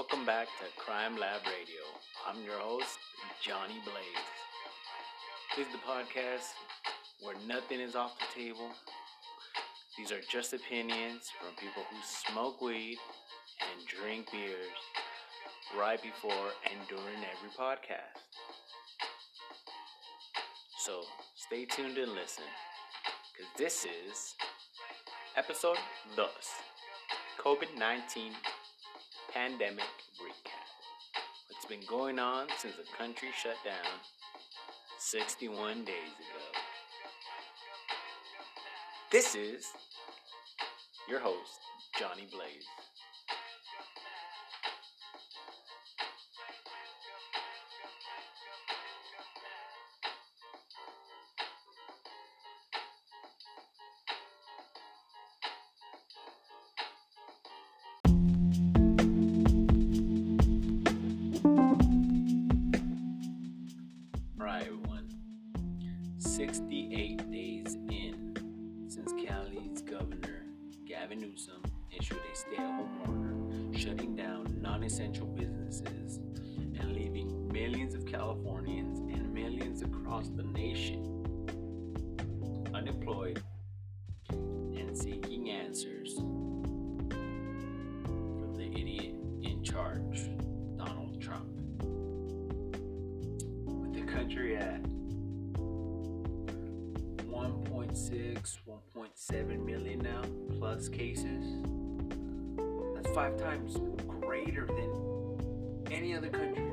Welcome back to Crime Lab Radio. I'm your host, Johnny Blaze. This is the podcast where nothing is off the table. These are just opinions from people who smoke weed and drink beers right before and during every podcast. So stay tuned and listen, because this is episode thus COVID 19 pandemic been going on since the country shut down 61 days ago. This is your host, Johnny Blaze. Down non essential businesses and leaving millions of Californians and millions across the nation unemployed and seeking answers from the idiot in charge, Donald Trump. With the country at 1.6, 1.7 million now plus cases. That's five times greater than any other country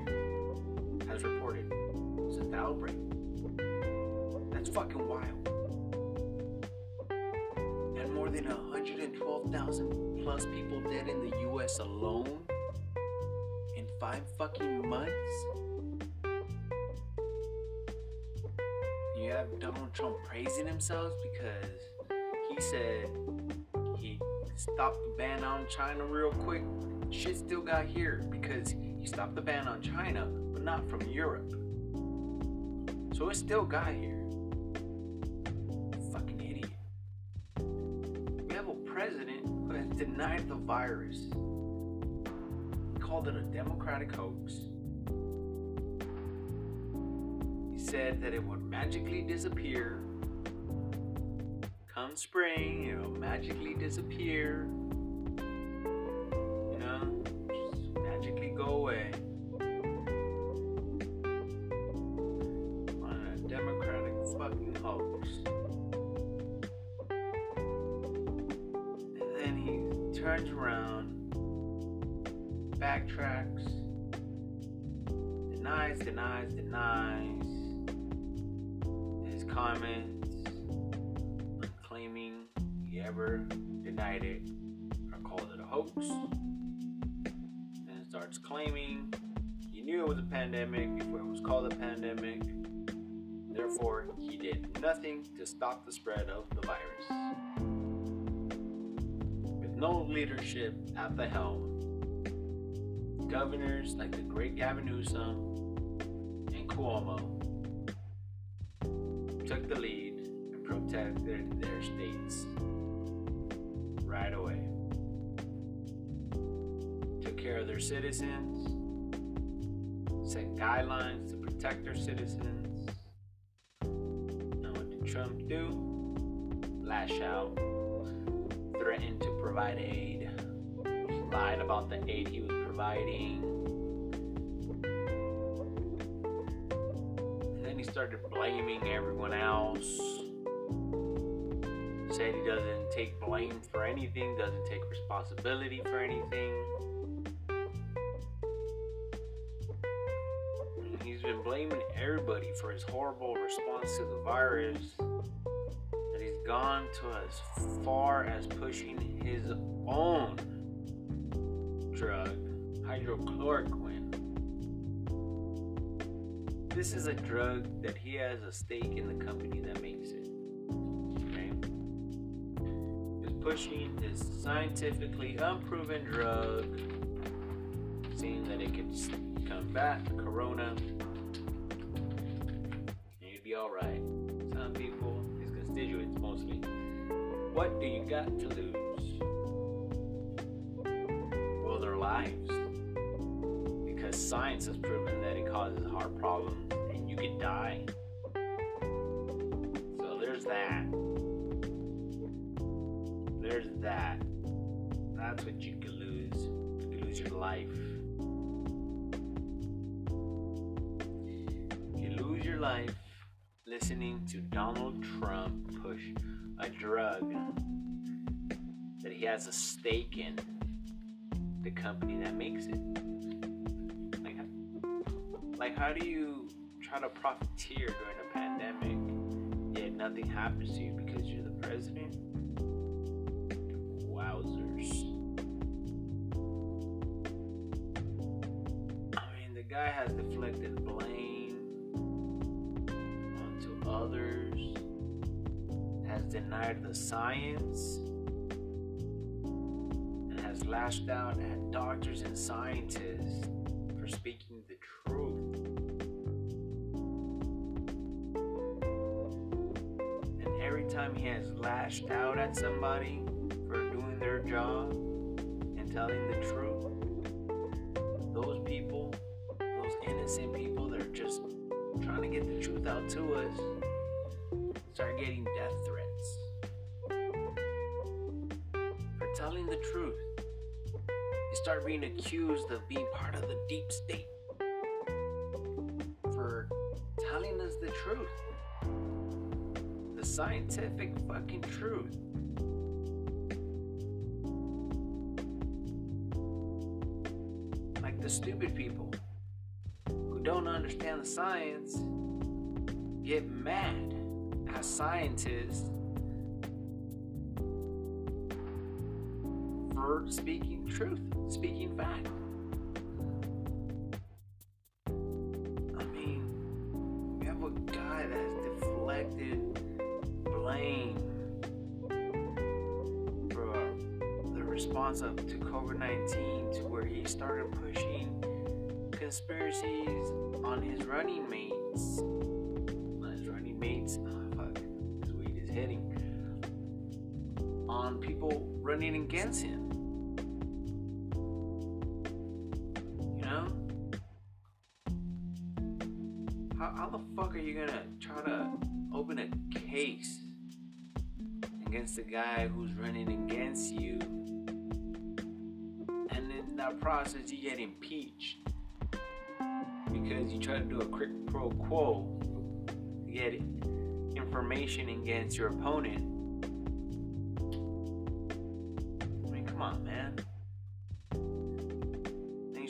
has reported since the outbreak. That's fucking wild. And more than 112,000 plus people dead in the US alone in five fucking months. You have Donald Trump praising himself because he said he stopped the ban on China real quick. Shit still got here because he stopped the ban on China, but not from Europe. So it still got here. Fucking idiot. We have a president who has denied the virus. He called it a democratic hoax. He said that it would magically disappear. Come spring, it'll magically disappear. Fucking hoax. And then he turns around, backtracks, denies, denies, denies his comments claiming he ever denied it or called it a hoax. Then starts claiming he knew it was a pandemic before it was called a pandemic. Therefore, he did nothing to stop the spread of the virus. With no leadership at the helm, governors like the great Gavin Newsom and Cuomo took the lead and protected their states right away. Took care of their citizens, set guidelines to protect their citizens. Trump do? Lash out, threatened to provide aid, lied about the aid he was providing. And then he started blaming everyone else. Said he doesn't take blame for anything, doesn't take responsibility for anything. Horrible response to the virus. That he's gone to as far as pushing his own drug, hydrochloroquine. This is a drug that he has a stake in the company that makes it. Okay? He's pushing this scientifically unproven drug, saying that it can combat corona. And alright. Some people, his constituents mostly. What do you got to lose? Well, their lives. Because science has proven that it causes heart problems and you could die. So there's that. There's that. That's what you could lose. You could lose your life. You lose your life listening to Donald Trump push a drug that he has a stake in the company that makes it. Like, like how do you try to profiteer during a pandemic yet nothing happens to you because you're the president? Others, has denied the science and has lashed out at doctors and scientists for speaking the truth. And every time he has lashed out at somebody for doing their job and telling the truth, those people, those innocent people that are just trying to get the truth out to us, start getting death threats for telling the truth You start being accused of being part of the deep state for telling us the truth. The scientific fucking truth. Like the stupid people who don't understand the science get mad as scientists for speaking truth speaking fact. I mean, we have a guy that has deflected blame for the response of to COVID 19 to where he started pushing conspiracies on his running mates. Running against him. You know? How, how the fuck are you gonna try to open a case against the guy who's running against you. And in that process, you get impeached because you try to do a quick pro quo to get information against your opponent.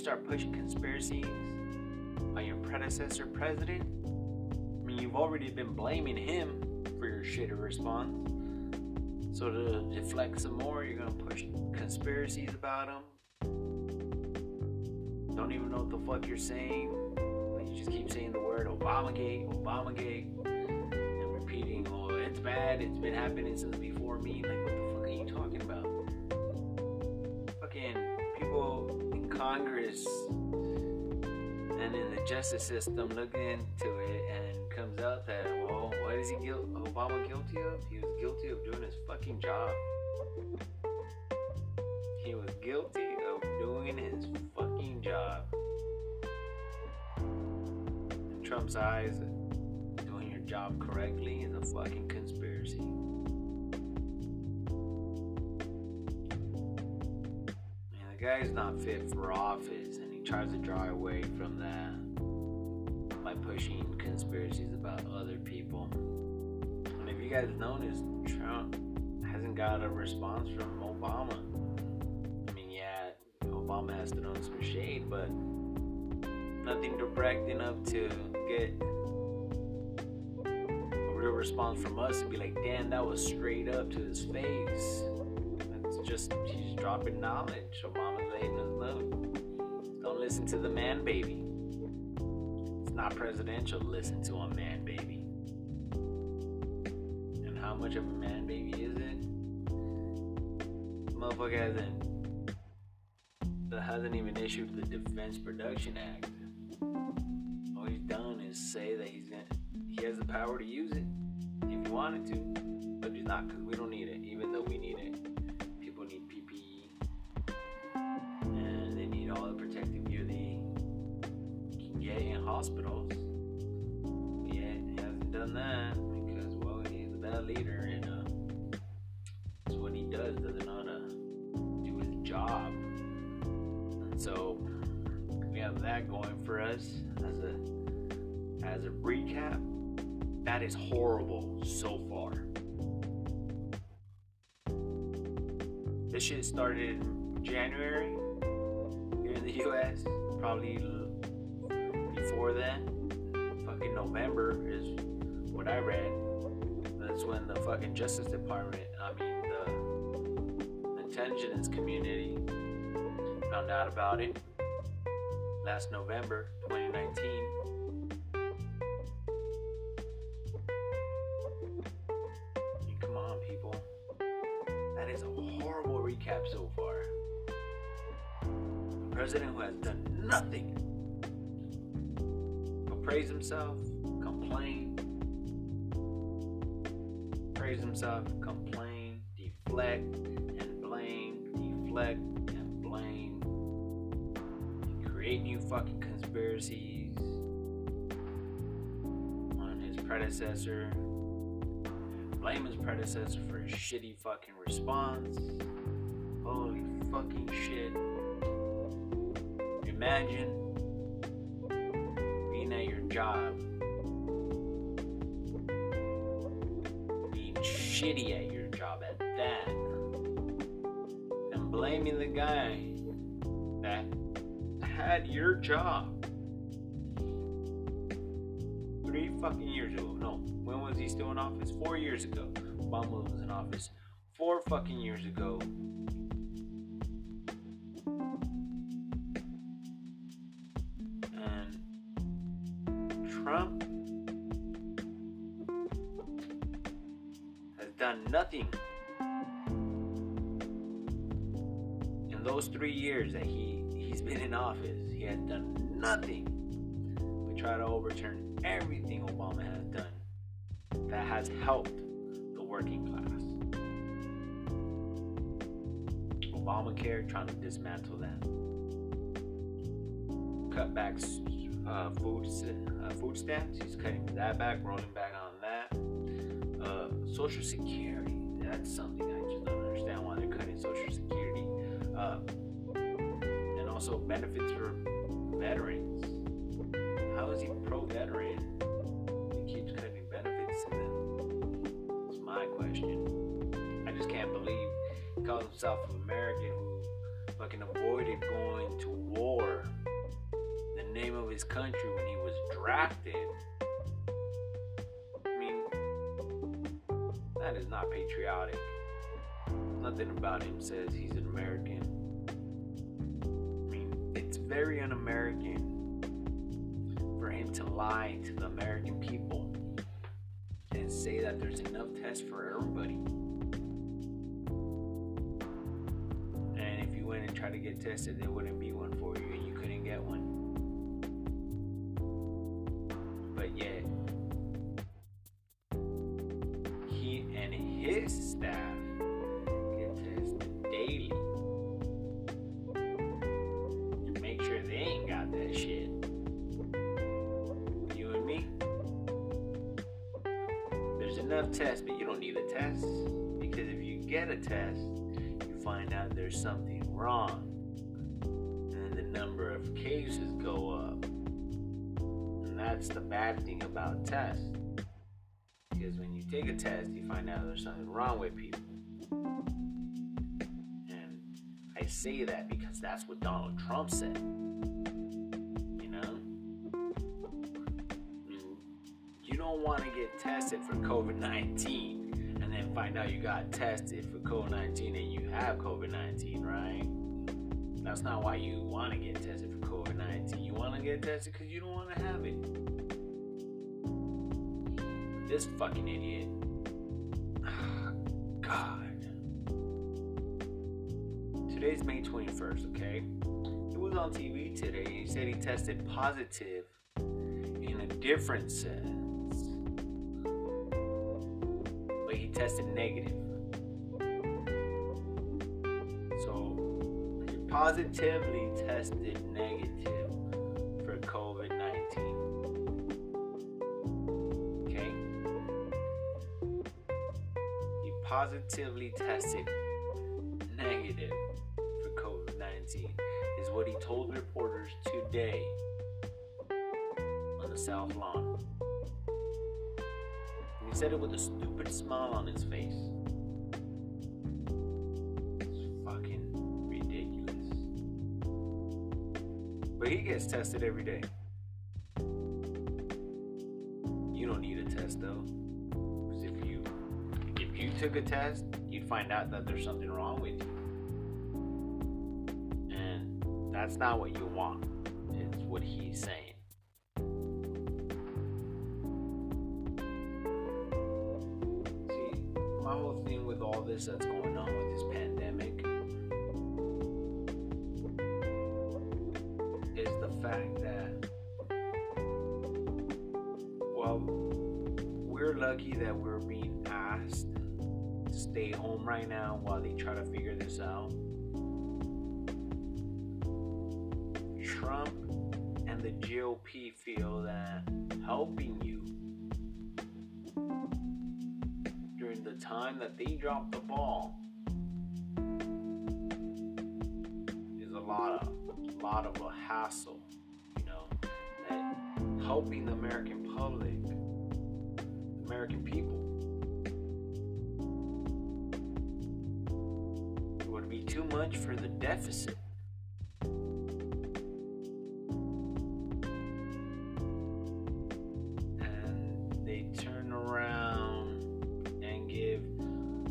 Start pushing conspiracies on your predecessor president. I mean, you've already been blaming him for your shitty response. So to deflect some more, you're gonna push conspiracies about him. Don't even know what the fuck you're saying. You just keep saying the word Obamagate, Obamagate, and repeating, "Oh, it's bad. It's been happening since before me." Like, And in the justice system looking into it, and comes out that well, what is he guilty? Obama guilty of? He was guilty of doing his fucking job. He was guilty of doing his fucking job. In Trump's eyes, doing your job correctly is a fucking conspiracy. Guy's not fit for office, and he tries to draw away from that by pushing conspiracies about other people And if you guys noticed, Trump hasn't got a response from Obama. I mean, yeah, Obama has thrown some shade, but nothing direct enough to get a real response from us and be like, damn, that was straight up to his face. Just, he's dropping knowledge. Obama's letting us love. Don't listen to the man baby. It's not presidential listen to a man baby And how much of a man baby is it? Motherfucker hasn't hasn't even issued the Defense Production Act. All he's done is say that he's gonna he has the power to use it if he wanted to, but he's not because we don't need it, even though we need it. Hospitals. He hasn't done that because, well, he's a bad leader and uh, that's what he does. Doesn't know how to do his job. And so we have that going for us as a as a recap. That is horrible so far. This shit started in January here in the US. Probably before then. Fucking November is what I read. That's when the fucking Justice Department, I mean, the intelligence community found out about it last November 2019. Come on, people. That is a horrible recap so far. A president who has done nothing praise himself, complain, praise himself, complain, deflect, and blame, deflect, and blame, and create new fucking conspiracies on his predecessor blame his predecessor for his shitty fucking response. Holy fucking shit. Imagine job, being shitty at your job at that, and blaming the guy that had your job three fucking years ago. No, when was he still in office? Four years ago. Obama was in office four fucking years ago. In those three years that he, he's been in office. He has done nothing. We try to overturn everything Obama has done that has helped the working class. Obamacare trying to dismantle that. Cutbacks, uh, food uh, food stamps. He's cutting that back, rolling back on that. Uh, Social Security. That's something I just don't understand why they're cutting Social Security. Uh, and also benefits for veterans. How is he pro-veteran? He keeps cutting benefits to them. That's my question. I just can't believe he calls himself an American who fucking avoided going to war. The name of his country when he was drafted. Is not patriotic. Nothing about him says he's an American. I mean, it's very un American for him to lie to the American people and say that there's enough tests for everybody. And if you went and tried to get tested, there wouldn't enough tests, but you don't need a test. Because if you get a test, you find out there's something wrong. And the number of cases go up. And that's the bad thing about tests. Because when you take a test, you find out there's something wrong with people. And I say that because that's what Donald Trump said. Tested for COVID 19 and then find out you got tested for COVID 19 and you have COVID 19, right? That's not why you want to get tested for COVID 19. You want to get tested because you don't want to have it. This fucking idiot. God. Today's May 21st, okay? He was on TV today and he said he tested positive in a different sense. he tested negative. So he positively tested negative for COVID 19. Okay? He positively tested negative for COVID 19, is what he told reporters today on the South Lawn. Said it with a stupid smile on his face. It's fucking ridiculous. But he gets tested every day. You don't need a test though. Because if you if you took a test, you'd find out that there's something wrong with you. And that's not what you want. It's what he's saying. My whole thing with all this that's going on with this pandemic is the fact that, well, we're lucky that we're being asked to stay home right now while they try to figure this out. Trump and the GOP feel that helping you time that they drop the ball is a lot of a lot of a hassle, you know, that helping the American public, American people it would be too much for the deficit. Give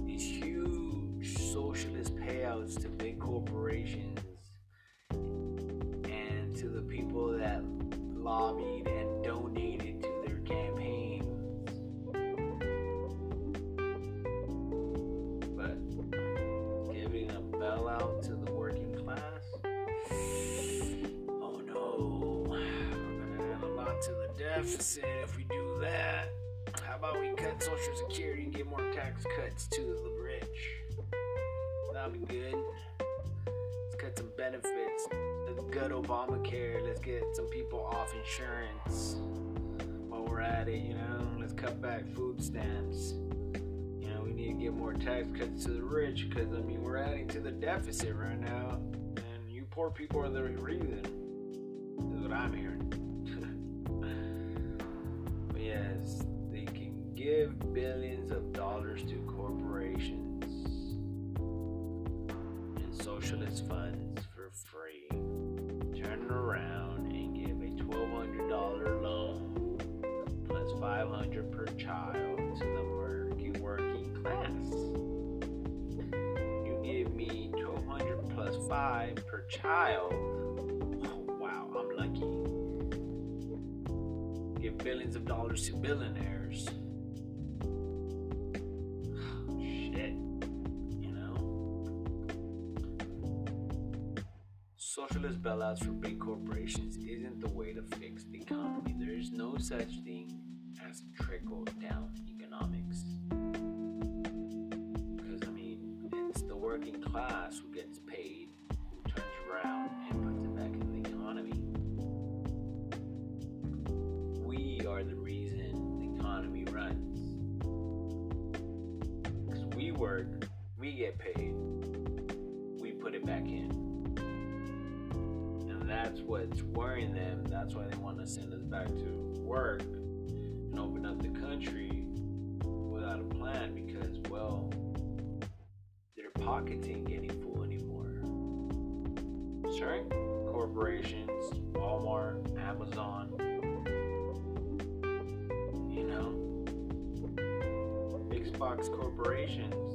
these huge socialist payouts to big corporations good. Let's cut some benefits. Let's gut Obamacare. Let's get some people off insurance while we're at it, you know. Let's cut back food stamps. You know, we need to get more tax cuts to the rich because, I mean, we're adding to the deficit right now. And you poor people are the reason. Is what I'm hearing. but yes, they can give billions of dollars to corporations socialist funds for free. Turn around and give a $1,200 loan plus plus $500 per child to the working working class. You give me 1,200 plus 5 per child. Oh, wow, I'm lucky. Give billions of dollars to billionaires. Socialist bailouts for big corporations isn't the way to fix the economy. There is no such thing as trickle down economics. Because, I mean, it's the working class who gets paid, who turns around and puts it back in the economy. We are the reason the economy runs. Because we work, we get paid, we put it back in. That's what's worrying them. That's why they want to send us back to work and open up the country without a plan because, well, their pockets ain't getting full anymore. Certain corporations, Walmart, Amazon, you know, big box corporations,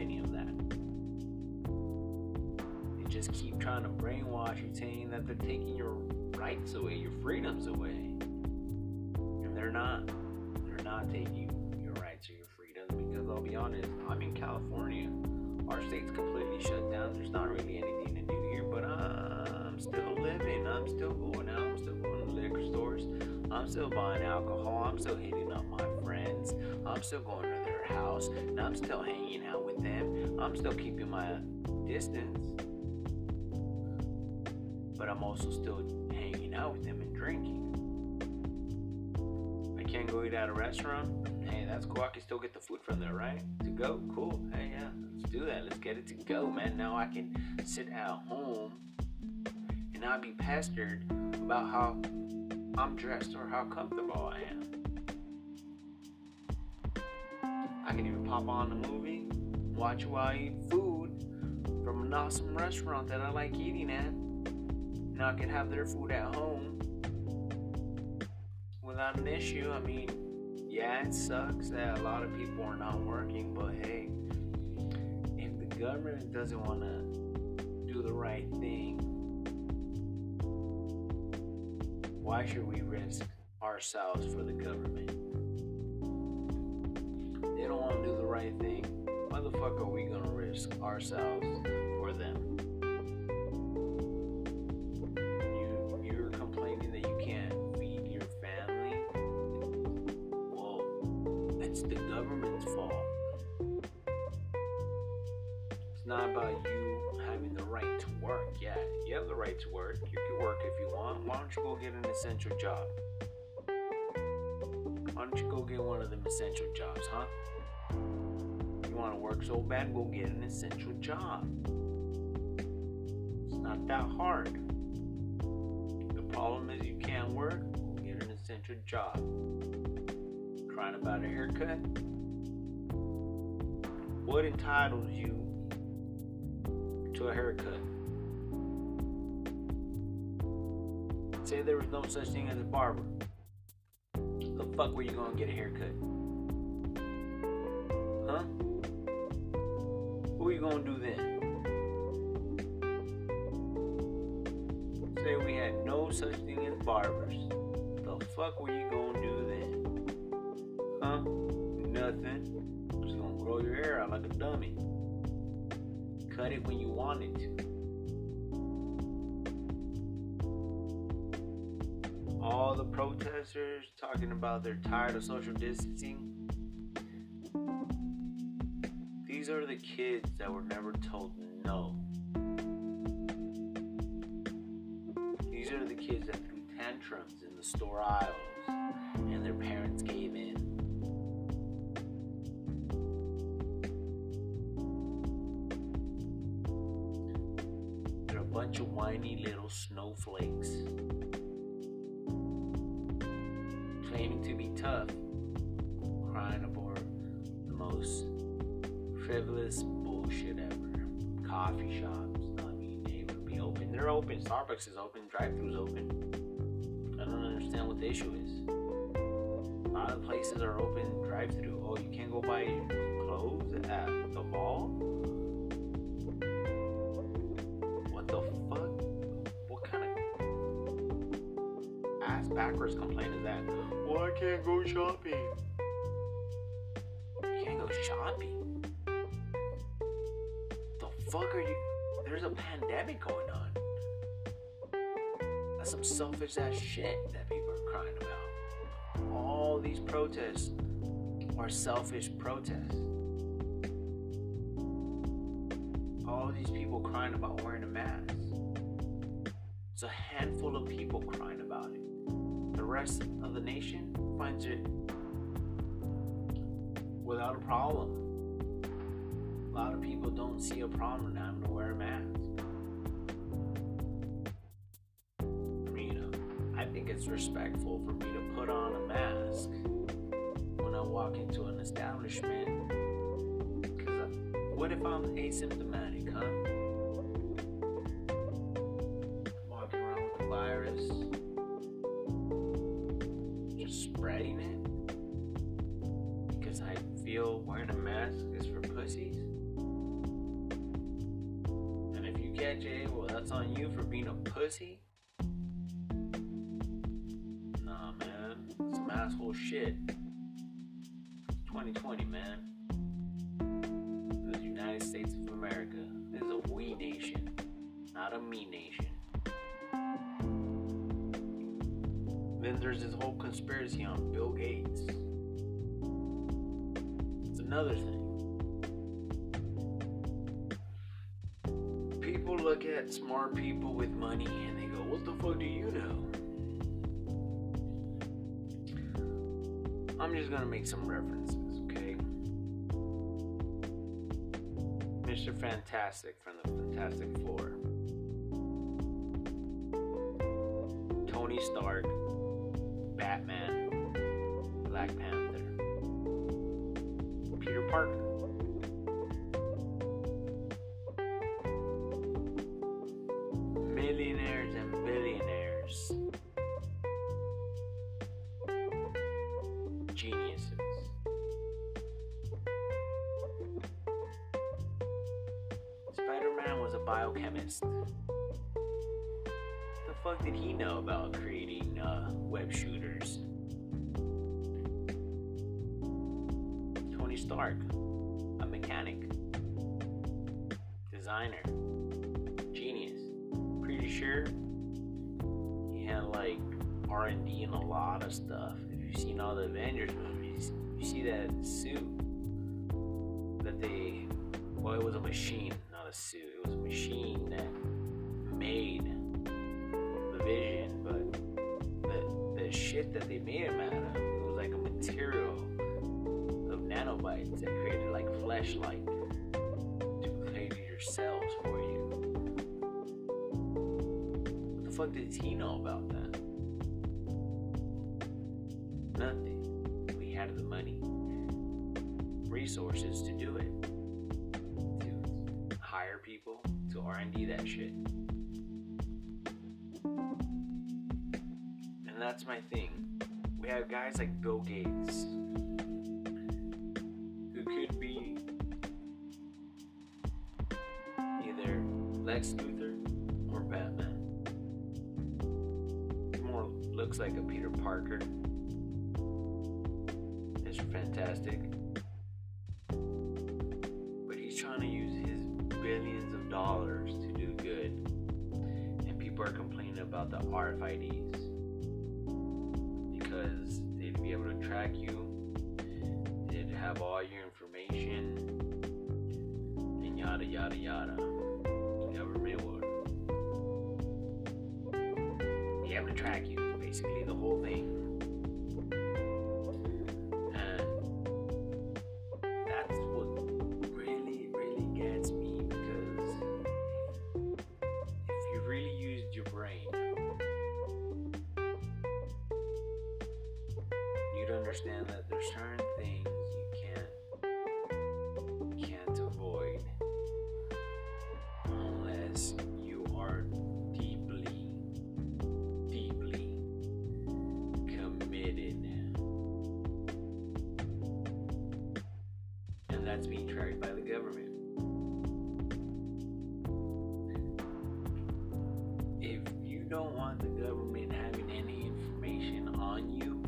any of that. They just keep trying to brainwash you, saying that they're taking your rights away, your freedoms away. And they're not. They're not taking your rights or your freedoms because I'll be honest, I'm in California. Our state's completely shut down. There's not really anything to do here, but I'm still living. I'm still going out. I'm still going to liquor stores. I'm still buying alcohol. I'm still hitting up my friends. I'm still going to house and I'm still hanging out with them. I'm still keeping my distance. But I'm also still hanging out with them and drinking. I can't go eat at a restaurant. Hey, that's cool. I can still get the food from there, right? To go, cool. Hey, yeah, let's do that. Let's get it to go, man. Now I can sit at home and not be pestered about how I'm dressed or how comfortable I am. I can even pop on a movie, watch while I eat food from an awesome restaurant that I like eating at. Now I can have their food at home without an issue. I mean, yeah, it sucks that a lot of people are not working, but hey, if the government doesn't want to do the right thing, why should we risk ourselves for the government? Do the right thing. Why the fuck are we gonna risk ourselves for them? You you're complaining that you can't feed your family. It's the government's fault. It's not about you having the right to work. Yeah, you have the right to work. You can work if you want. Why don't you go get an essential job? Why don't you go get one of them essential jobs, huh? You want to work so bad, go get an essential job. It's not that hard. The problem is you can't work, go get an essential job. Crying about a haircut? What entitles you to a haircut? Say there was no such thing as a barber. The fuck were you gonna get a haircut? Huh? What are you gonna do then? Say we had no such thing as barbers. The fuck were you gonna do then? Huh? Nothing. Just gonna grow your hair out like a dummy. Cut it when you want it to. all the protesters talking about they're tired of social distancing. These are the kids that were never told no. These are the kids that threw tantrums in the store aisles and their parents gave in. They're a bunch of whiny little snowflakes. claiming to be tough, open. Starbucks is open. Drive-throughs open. I don't understand what the issue is. A lot of places are open. Drive-through. Oh, you can't go buy clothes at the mall. What the fuck? What kind of ass backwards complaint is that? Well, I can't go shopping. You can't go shopping? The fuck are you? There's a pandemic going on. Some selfish ass shit that people are crying about. All these protests are selfish protests. All these people crying about wearing a mask. It's a handful of people crying about it the rest of the nation finds it without a problem. A lot of people don't see a problem in having to wear a mask. I think it's respectful for me to put on a mask when I walk into an establishment. What if I'm asymptomatic, huh? Walking around with the virus just spreading it because I feel wearing a mask is for pussies. And if you catch it, well, that's on you for being a pussy. Asshole shit. 2020, man. The United States of America is a we nation, not a me nation. Then there's this whole conspiracy on Bill Gates. It's another thing. People look at smart people with money and they go, What the fuck do you know? I'm just gonna make some references, okay? Mr. Fantastic from the Fantastic Four. Tony Stark, Batman, Black Panther, Peter Parker. Biochemist. The fuck did he know about creating uh, web shooters? Tony Stark, a mechanic, designer, genius. Pretty sure he had like R and a lot of stuff. If you've seen all the Avengers movies, you see that suit that they well it was a machine, not a suit. Made the vision, but the the shit that they made him out of, it was like a material of nanobites that created like fleshlight duplicated your cells for you. What the fuck does he know about that? Nothing. We had the money, resources to do it, to hire people to R&D that shit. That's my thing. We have guys like Bill Gates information, and yada yada yada. The government would be able to track you, basically the whole thing. And that's what really, that's being tracked by the government. If you don't want the government having any information on you,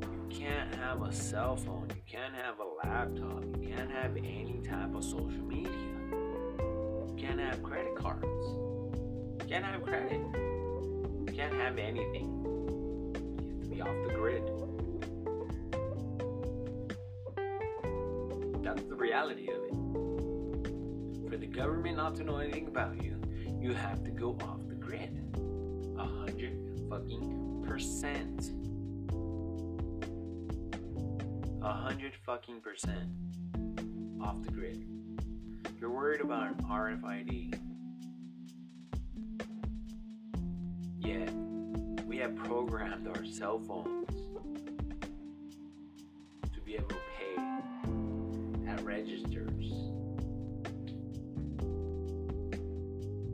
you can't have a cell phone, you can't have a laptop, you can't have any type of social media. You can't have credit cards. You can't have credit. You can't have anything. You have to be off the grid. That's the reality of it. For the government not to know anything about you, you have to go off the grid. A hundred fucking percent. A hundred fucking percent off the grid. You're worried about an RFID. Yeah, we have programmed our cell phones to be able registers.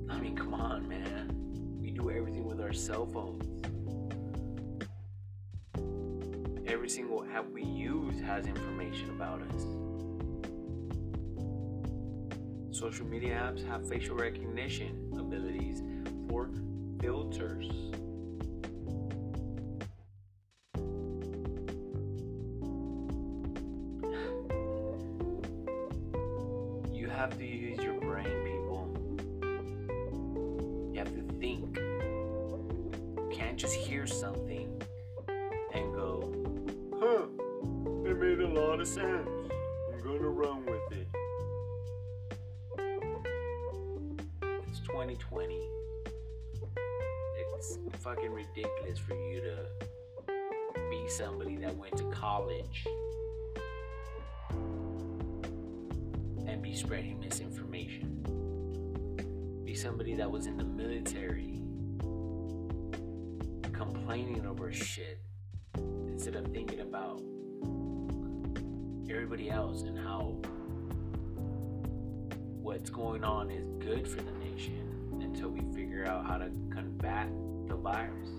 I mean, come on, man. We do everything with our cell phones. Every single app we use has information about us. Social media apps have facial recognition abilities for filters. Was in the military complaining over shit instead of thinking about everybody else and how what's going on is good for the nation until we figure out how to combat the virus.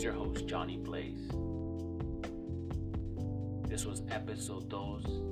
Is your host, Johnny Blaze. This was episode 2